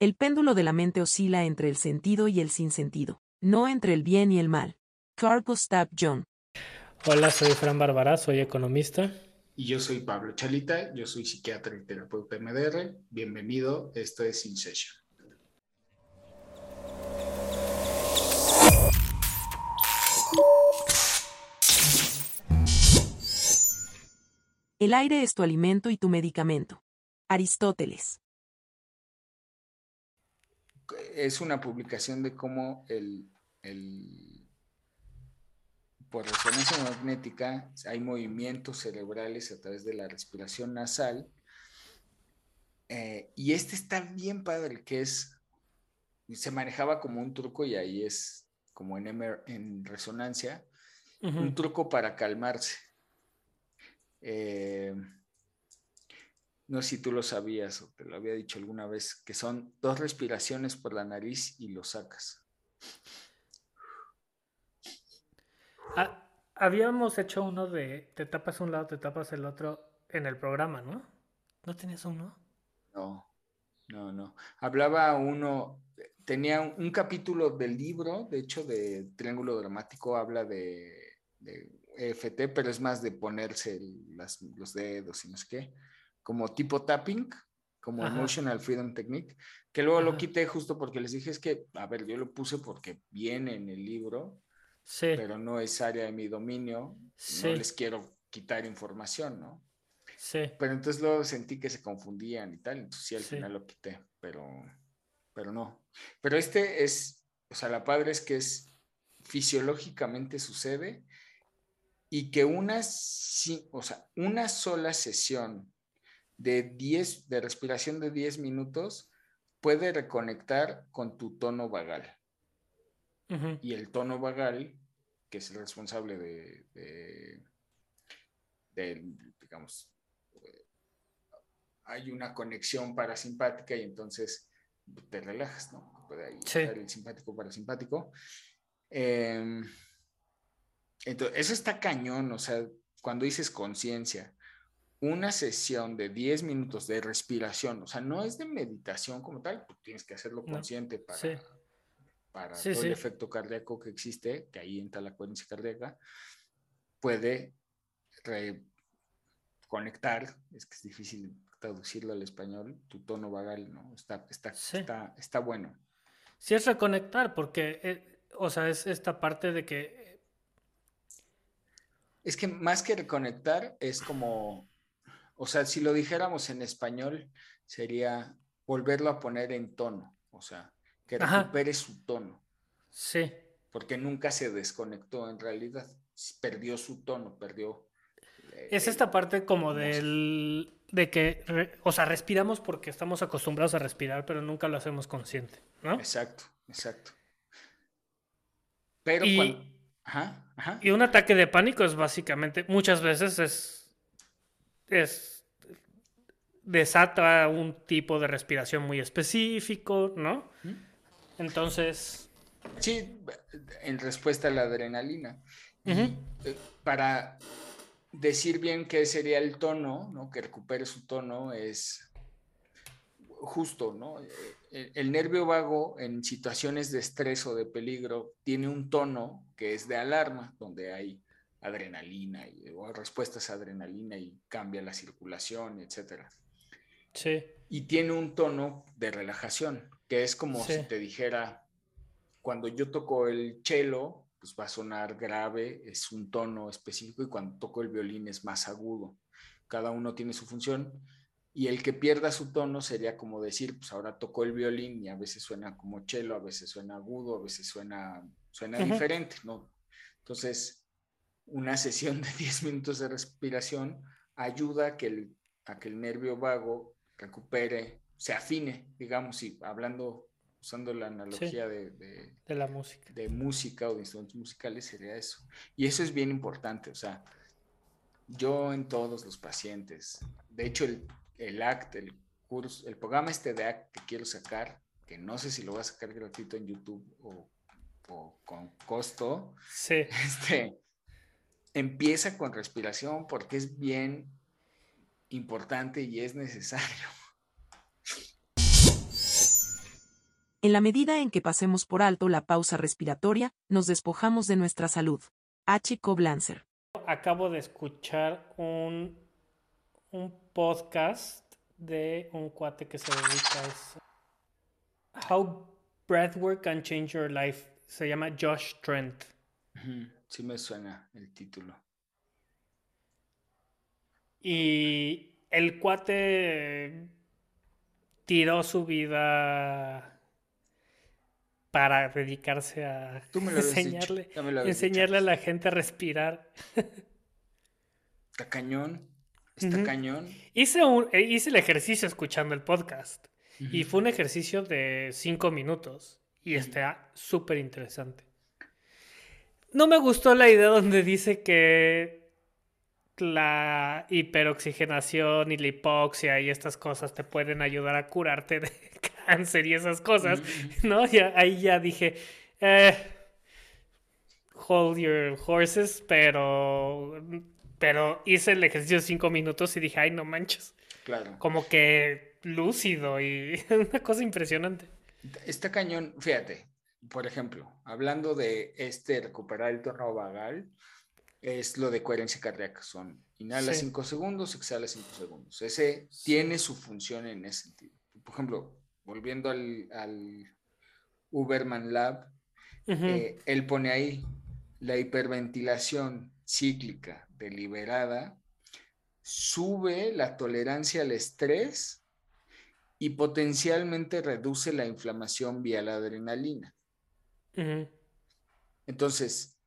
El péndulo de la mente oscila entre el sentido y el sinsentido, no entre el bien y el mal. Carl Gustav Jung. Hola, soy Fran Bárbara, soy economista. Y yo soy Pablo Chalita, yo soy psiquiatra y terapeuta MDR. Bienvenido, esto es In Session. El aire es tu alimento y tu medicamento. Aristóteles. Es una publicación de cómo el, por resonancia magnética hay movimientos cerebrales a través de la respiración nasal. Eh, y este está bien padre, que es, se manejaba como un truco y ahí es como en, en resonancia, un truco para calmarse. Eh, no sé si tú lo sabías o te lo había dicho alguna vez, que son dos respiraciones por la nariz y lo sacas. Ah, habíamos hecho uno de te tapas un lado, te tapas el otro en el programa, ¿no? ¿No tenías uno? No, no, no. Hablaba uno, tenía un, capítulo del libro, de hecho, de Triángulo Dramático, habla de, de EFT, pero es más de ponerse los dedos y no sé qué como tipo tapping, como Emotional Freedom Technique, que luego lo quité justo porque les dije es que, a ver, yo lo puse porque viene en el libro, pero no es área de mi dominio, no les quiero quitar información, ¿no? Sí. Pero entonces luego sentí que se confundían y tal, entonces sí al final lo quité, pero, pero no. Pero este es, o sea, la padre es que es fisiológicamente sucede y que una, o sea, una sola sesión de 10, de respiración de 10 minutos puede reconectar con tu tono vagal. Y el tono vagal, que es el responsable de, digamos, hay una conexión parasimpática y entonces te relajas, ¿no? Puede estar el simpático parasimpático. Em, entonces, eso está cañón, o sea, cuando dices conciencia, una sesión de 10 minutos de respiración, o sea, no es de meditación como tal, tienes que hacerlo consciente para, para todo el efecto cardíaco que existe, que ahí entra la coherencia cardíaca, puede conectar, es que es difícil traducirlo al español, tu tono vagal, ¿no? Está, está, está, está bueno. Sí, es reconectar, porque, eh, o sea, es esta parte de que... Es que más que reconectar, es como o sea, si lo dijéramos en español, sería volverlo a poner en tono, o sea, que recupere su tono. Sí. Porque nunca se desconectó en realidad, perdió su tono, perdió... Eh, es esta parte como del... de que, o sea, respiramos porque estamos acostumbrados a respirar, pero nunca lo hacemos consciente, ¿no? Exacto, exacto. Pero cuando... Ajá, ajá. Y un ataque de pánico es básicamente, muchas veces es es, desata un tipo de respiración muy específico, ¿no? Entonces... Sí, en respuesta a la adrenalina. Eh, para decir bien qué sería el tono, ¿no? Que recupere su tono es justo, ¿no? Eh, el, nervio vago en situaciones de estrés o de peligro tiene un tono que es de alarma, donde hay adrenalina y, o respuestas a adrenalina y cambia la circulación, etc. Sí. Y tiene un tono de relajación, que es como si te dijera, cuando yo toco el cello, pues va a sonar grave, es un tono específico, y cuando toco el violín es más agudo. Cada uno tiene su función. Y el que pierda su tono sería como decir, pues ahora toco el violín y a veces suena como cello, a veces suena agudo, a veces suena, suena diferente, ¿no? Entonces, una sesión de 10 minutos de respiración ayuda a que el, a que el nervio vago recupere, se afine, digamos, y hablando, usando la analogía de, de, la música. De música o de instrumentos musicales, sería eso. Y eso es bien importante, o sea, yo en todos los pacientes, de hecho el, el ACT, el curso, el programa este de ACT que quiero sacar, que no sé si lo voy a sacar gratuito en YouTube o, o con costo, sí. este, empieza con respiración porque es bien importante y es necesario. En la medida en que pasemos por alto la pausa respiratoria, nos despojamos de nuestra salud. H. Coblancer. Acabo de escuchar un, un podcast de un cuate que se dedica a eso. How Breathwork Can Change Your Life. Se llama Josh Trent. Sí me suena el título. Y el cuate tiró su vida para dedicarse a enseñarle, enseñarle a la gente a respirar. Está cañón. Está cañón. Hice, eh, hice el ejercicio escuchando el podcast. Y fue un ejercicio de cinco minutos. Y está súper interesante. No me gustó la idea donde dice que la hiperoxigenación y la hipoxia y estas cosas te pueden ayudar a curarte de cáncer y esas cosas, ¿no? Ya, ahí ya dije, eh, hold your horses, pero, pero hice el ejercicio cinco minutos y dije, ay, no manches. Claro. Como que lúcido y una cosa impresionante. Está cañón, fíjate, por ejemplo, hablando de este recuperar el tono vagal, es lo de coherencia cardíaca. Son inhala 5 segundos, exhala 5 segundos. Ese tiene su función en ese sentido. Por ejemplo, volviendo al, al Uberman Lab, eh, él pone ahí la hiperventilación cíclica deliberada sube la tolerancia al estrés y potencialmente reduce la inflamación vía la adrenalina. Entonces,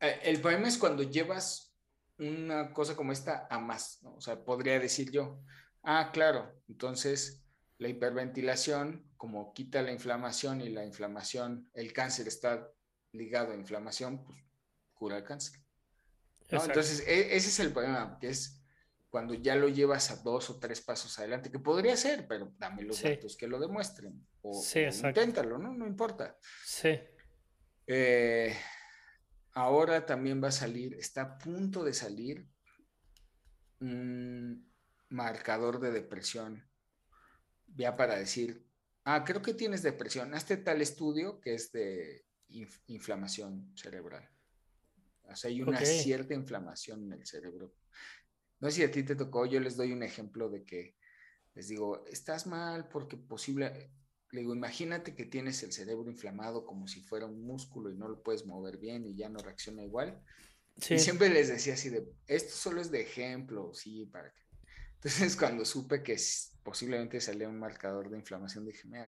eh, el problema es cuando llevas una cosa como esta a más, ¿no? O sea, podría decir yo, ah, claro, entonces la hiperventilación, como quita la inflamación y la inflamación, el cáncer está ligado a inflamación, pues cura el cáncer. Entonces, e, ese es el problema, que es cuando ya lo llevas a dos o tres pasos adelante, que podría ser, pero dame los datos que lo demuestren. O, inténtalo, ¿no? No importa. Sí. Eh, ahora también va a salir, está a punto de salir un marcador de depresión, ya para decir, ah, creo que tienes depresión, hazte tal estudio que es de inflamación cerebral. O sea, hay una cierta inflamación en el cerebro no sé si a ti te tocó, yo les doy un ejemplo de que les digo, estás mal porque posible, le digo, imagínate que tienes el cerebro inflamado como si fuera un músculo y no lo puedes mover bien y ya no reacciona igual. Y siempre les decía así de, esto solo es de ejemplo, sí, para que... Entonces cuando supe que posiblemente salía un marcador de inflamación, dije, mira.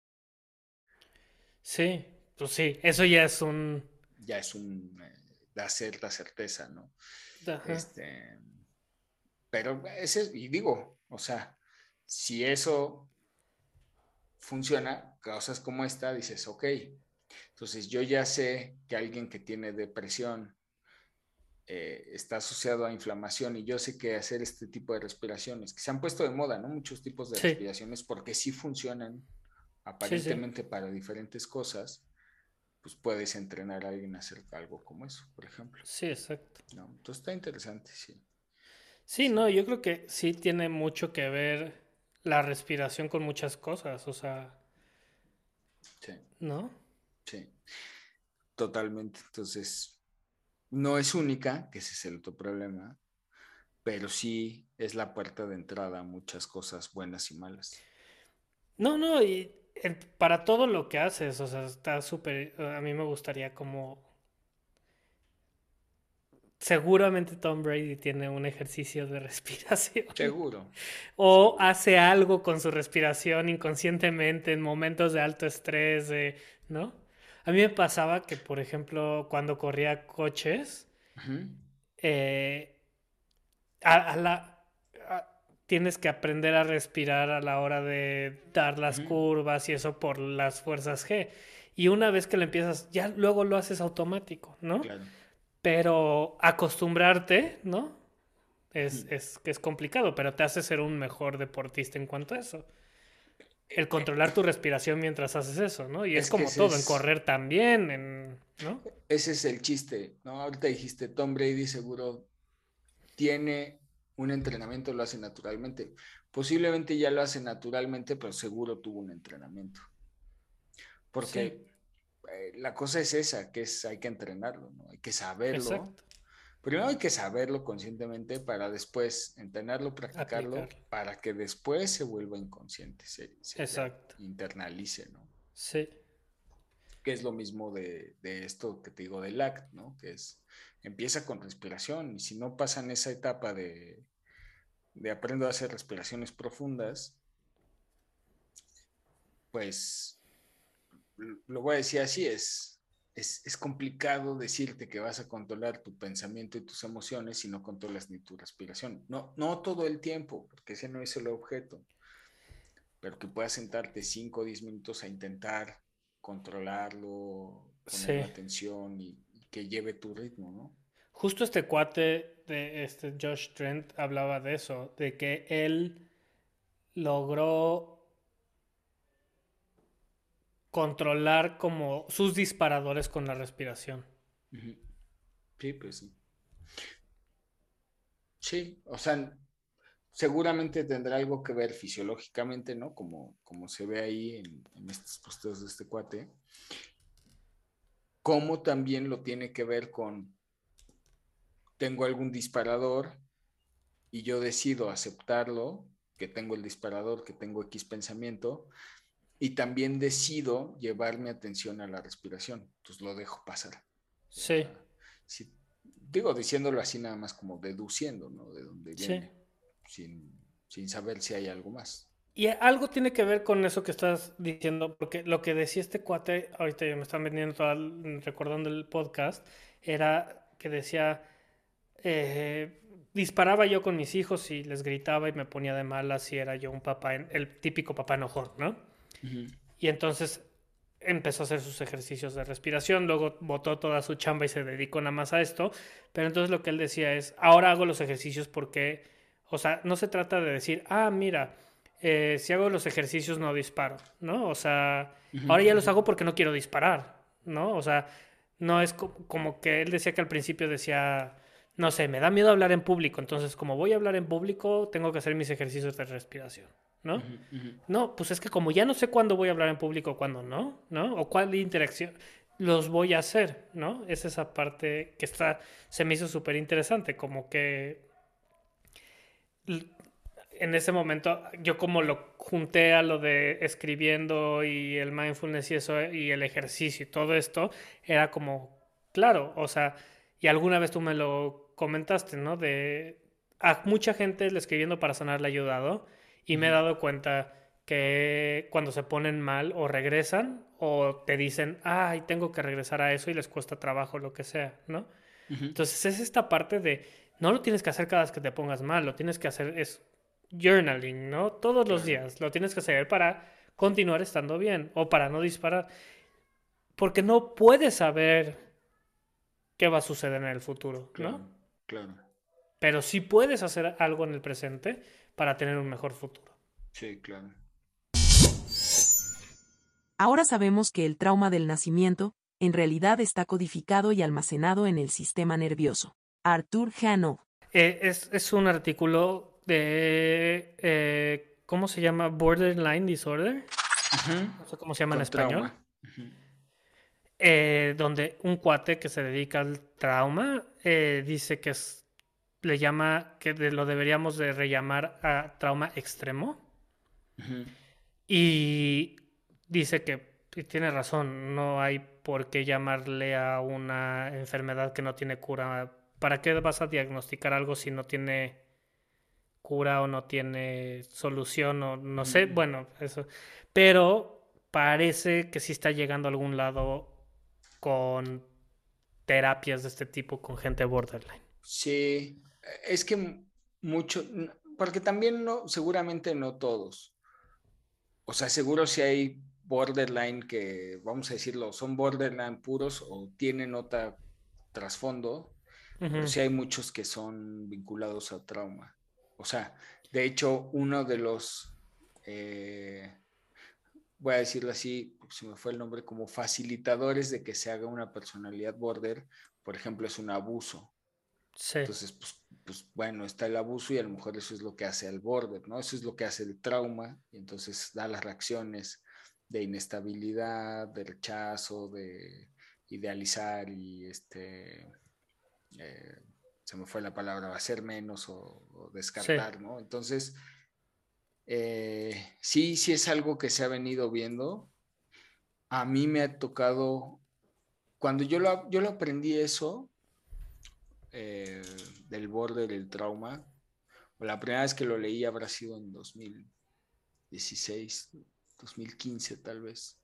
Sí, pues sí, eso ya es un... Ya es un... Eh, da cierta certeza, ¿no? Este pero ese, y digo, o sea, si eso funciona, cosas como esta, dices, ok, entonces yo ya sé que alguien que tiene depresión eh, está asociado a inflamación y yo sé que hacer este tipo de respiraciones, que se han puesto de moda, ¿no? Muchos tipos de respiraciones porque sí funcionan aparentemente para diferentes cosas, pues puedes entrenar a alguien a hacer algo como eso, por ejemplo. Sí, exacto. ¿No? Entonces está interesante, sí. Sí, no, yo creo que sí tiene mucho que ver la respiración con muchas cosas, o sea. Sí. ¿No? Sí, totalmente. Entonces, no es única, que ese es el otro problema, pero sí es la puerta de entrada a muchas cosas buenas y malas. No, no, y para todo lo que haces, o sea, está súper, a mí me gustaría como seguramente Tom Brady tiene un ejercicio de respiración. Seguro. O hace algo con su respiración inconscientemente en momentos de alto estrés, ¿no? A mí me pasaba que, por ejemplo, cuando corría coches, eh, a, la, tienes que aprender a respirar a la hora de dar las curvas y eso por las fuerzas G. Y una vez que lo empiezas, ya luego lo haces automático, ¿no? Claro. Pero acostumbrarte, ¿no? Es, es, es complicado, pero te hace ser un mejor deportista en cuanto a eso. El controlar tu respiración mientras haces eso, ¿no? Y es, como todo, en correr también, en, ¿no? Ese es el chiste, ¿no? Ahorita dijiste, Tom Brady seguro tiene un entrenamiento, lo hace naturalmente. Posiblemente ya lo hace naturalmente, pero seguro tuvo un entrenamiento. Porque eh, la cosa es esa, que es hay que entrenarlo, ¿no? Hay que saberlo. Primero hay que saberlo conscientemente para después entrenarlo, practicarlo, para que después se vuelva inconsciente, se, internalice, ¿no? Sí. Que es lo mismo de, de, esto que te digo del ACT, ¿no? Que es, empieza con respiración y si no pasan esa etapa de, de aprendo a hacer respiraciones profundas, pues lo voy a decir así, es, es, complicado decirte que vas a controlar tu pensamiento y tus emociones si no controlas ni tu respiración. No, no todo el tiempo, porque ese no es el objeto, pero que puedas sentarte 5 o 10 minutos a intentar controlarlo, poner atención y, que lleve tu ritmo, ¿no? Justo este cuate de este Josh Trent hablaba de eso, de que él logró controlar como sus disparadores con la respiración. Sí, pues sí. Sí, o sea, seguramente tendrá algo que ver fisiológicamente, ¿no? Como, como se ve ahí en, en estos posteos de este cuate. Como también lo tiene que ver con, tengo algún disparador y yo decido aceptarlo, que tengo el disparador, que tengo X pensamiento, y también decido llevar mi atención a la respiración, pues lo dejo pasar. Sí. digo, diciéndolo así nada más como deduciendo, ¿no? De dónde viene, sin, sin saber si hay algo más. Y algo tiene que ver con eso que estás diciendo, porque lo que decía este cuate, ahorita ya me están vendiendo todo, recordando el podcast, era que decía, eh, disparaba yo con mis hijos y les gritaba y me ponía de malas y era yo un papá, el típico papá enojón, ¿no? Y entonces empezó a hacer sus ejercicios de respiración, luego botó toda su chamba y se dedicó nada más a esto, pero entonces lo que él decía es, ahora hago los ejercicios porque, o sea, no se trata de decir, ah, mira, eh, si hago los ejercicios no disparo, ¿no? O sea, ahora ya los hago porque no quiero disparar, ¿no? O sea, no es como que él decía que al principio decía, no sé, me da miedo hablar en público, entonces como voy a hablar en público, tengo que hacer mis ejercicios de respiración. ¿No? No, pues es que como ya no sé cuándo voy a hablar en público cuándo no, ¿no? O cuál interacción los voy a hacer, ¿no? Es esa parte que está, se me hizo súper interesante, como que en ese momento yo como lo junté a lo de escribiendo y el mindfulness y eso y el ejercicio y todo esto, era como, claro, o sea, y alguna vez tú me lo comentaste, ¿no? De a mucha gente el escribiendo para sanar le ha ayudado y me he dado cuenta que cuando se ponen mal o regresan o te dicen, ay, tengo que regresar a eso y les cuesta trabajo, lo que sea, ¿no? Entonces es esta parte de, no lo tienes que hacer cada vez que te pongas mal, lo tienes que hacer, es journaling, ¿no? Todos los días, lo tienes que hacer para continuar estando bien o para no disparar. Porque no puedes saber qué va a suceder en el futuro, ¿no? Claro. Pero sí puedes hacer algo en el presente para tener un mejor futuro. Sí, claro. Ahora sabemos que el trauma del nacimiento, en realidad está codificado y almacenado en el sistema nervioso. Arthur Hano. Eh, es, un artículo de, eh, ¿cómo se llama? Borderline Disorder. No sé cómo se llama en español. Eh, donde un cuate que se dedica al trauma dice que es le llama, que lo deberíamos de rellamar a trauma extremo. Y dice que tiene razón, no hay por qué llamarle a una enfermedad que no tiene cura. ¿Para qué vas a diagnosticar algo si no tiene cura o no tiene solución o no sé? Bueno, eso. Pero parece que sí está llegando a algún lado con terapias de este tipo con gente borderline. Sí, es que mucho, porque también no, seguramente no todos. O sea, seguro si hay borderline que, vamos a decirlo, son borderline puros o tienen otra trasfondo, pero sí hay muchos que son vinculados a trauma. O sea, de hecho, uno de los, eh, voy a decirlo así, se me fue el nombre, como facilitadores de que se haga una personalidad border, por ejemplo, es un abuso. Entonces, pues, pues, bueno, está el abuso y a lo mejor eso es lo que hace el border, ¿no? Eso es lo que hace el trauma y entonces da las reacciones de inestabilidad, de rechazo, de idealizar y este, eh, se me fue la palabra, hacer menos o, descartar, ¿no? Entonces, eh, sí, sí es algo que se ha venido viendo. A mí me ha tocado, cuando yo lo, yo lo aprendí eso, eh, del borde del trauma, la primera vez que lo leí habrá sido en 2016, 2015 tal vez.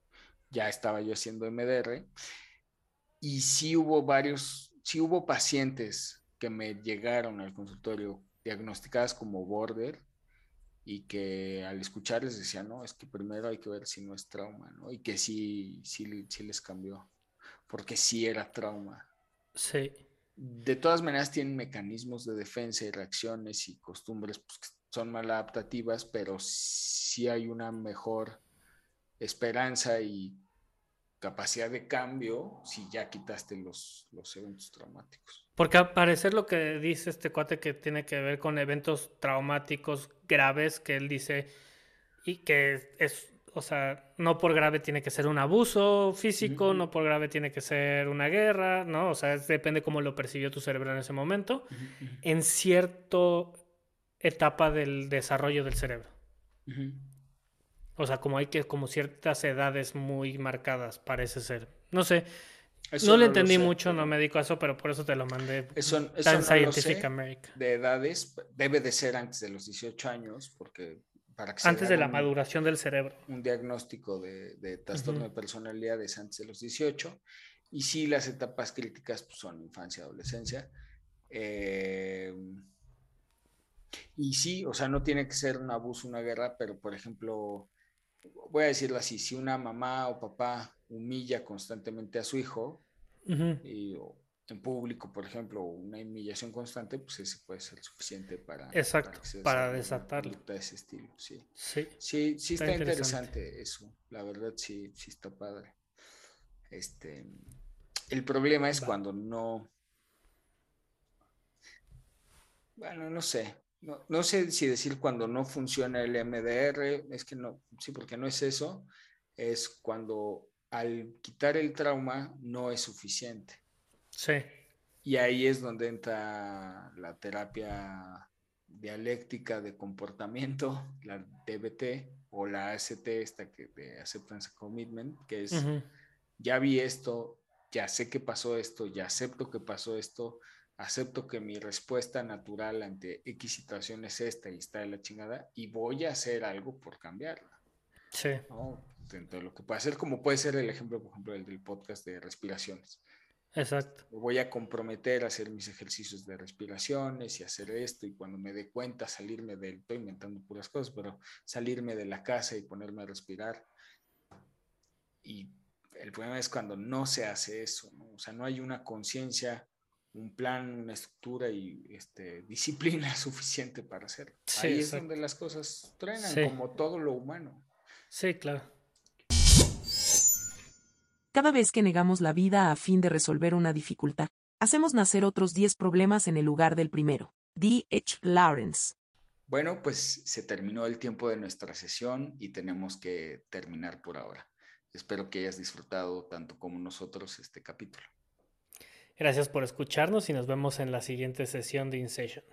Ya estaba yo haciendo MDR. Y sí hubo varios, sí hubo pacientes que me llegaron al consultorio diagnosticadas como border y que al escucharles decían, no, es que primero hay que ver si no es trauma, ¿no? Y que sí, sí, sí les cambió, porque sí era trauma. Sí. De todas maneras tienen mecanismos de defensa y reacciones y costumbres pues, que son maladaptativas, pero sí hay una mejor esperanza y capacidad de cambio si ya quitaste los, los eventos traumáticos. Porque al parecer lo que dice este cuate que tiene que ver con eventos traumáticos graves, que él dice, y que es, o sea, no por grave tiene que ser un abuso físico, no por grave tiene que ser una guerra, ¿no? O sea, depende cómo lo percibió tu cerebro en ese momento, en cierta etapa del desarrollo del cerebro. O sea, como hay que, como ciertas edades muy marcadas, parece ser. No sé. no le entendí mucho, no me dedico a eso, pero por eso te lo mandé. Eso, Scientific America. De edades, debe de ser antes de los 18 años, porque para que Antes de la maduración del cerebro. Un diagnóstico de, de trastorno de personalidad es antes de los 18. Y sí, las etapas críticas pues, son infancia, adolescencia. Eh, y sí, o sea, no tiene que ser un abuso, una guerra, pero por ejemplo, voy a decirlo así, si una mamá o papá humilla constantemente a su hijo, y, en público, por ejemplo, una humillación constante, pues ese puede ser suficiente para, Exacto, para, desatarlo. De ese estilo, sí. Sí, sí, sí está, interesante. eso, la verdad sí, sí está padre. Este, el problema es cuando no, bueno, no sé, no, sé si decir cuando no funciona el MDR, es que no, sí, porque no es eso, es cuando al quitar el trauma no es suficiente. Sí. Y ahí es donde entra la terapia dialéctica de comportamiento, la DBT o la ACT, esta que de Acceptance Commitment, que es, ya vi esto, ya sé que pasó esto, ya acepto que pasó esto, acepto que mi respuesta natural ante X situación es esta y está de la chingada y voy a hacer algo por cambiarla. Sí. Dentro de lo que puede hacer, como puede ser el ejemplo, por ejemplo, el del podcast de respiraciones. Exacto. Me voy a comprometer a hacer mis ejercicios de respiraciones y hacer esto y cuando me dé cuenta salirme del, estoy inventando puras cosas, pero salirme de la casa y ponerme a respirar. Y el problema es cuando no se hace eso, ¿no? o sea, no hay una conciencia un plan, una estructura y este, disciplina suficiente para hacerlo. Ahí es donde las cosas truenan, como todo lo humano. Sí, claro. Cada vez que negamos la vida a fin de resolver una dificultad, hacemos nacer otros 10 problemas en el lugar del primero. D. H. Lawrence. Bueno, pues se terminó el tiempo de nuestra sesión y tenemos que terminar por ahora. Espero que hayas disfrutado tanto como nosotros este capítulo. Gracias por escucharnos y nos vemos en la siguiente sesión de InSession.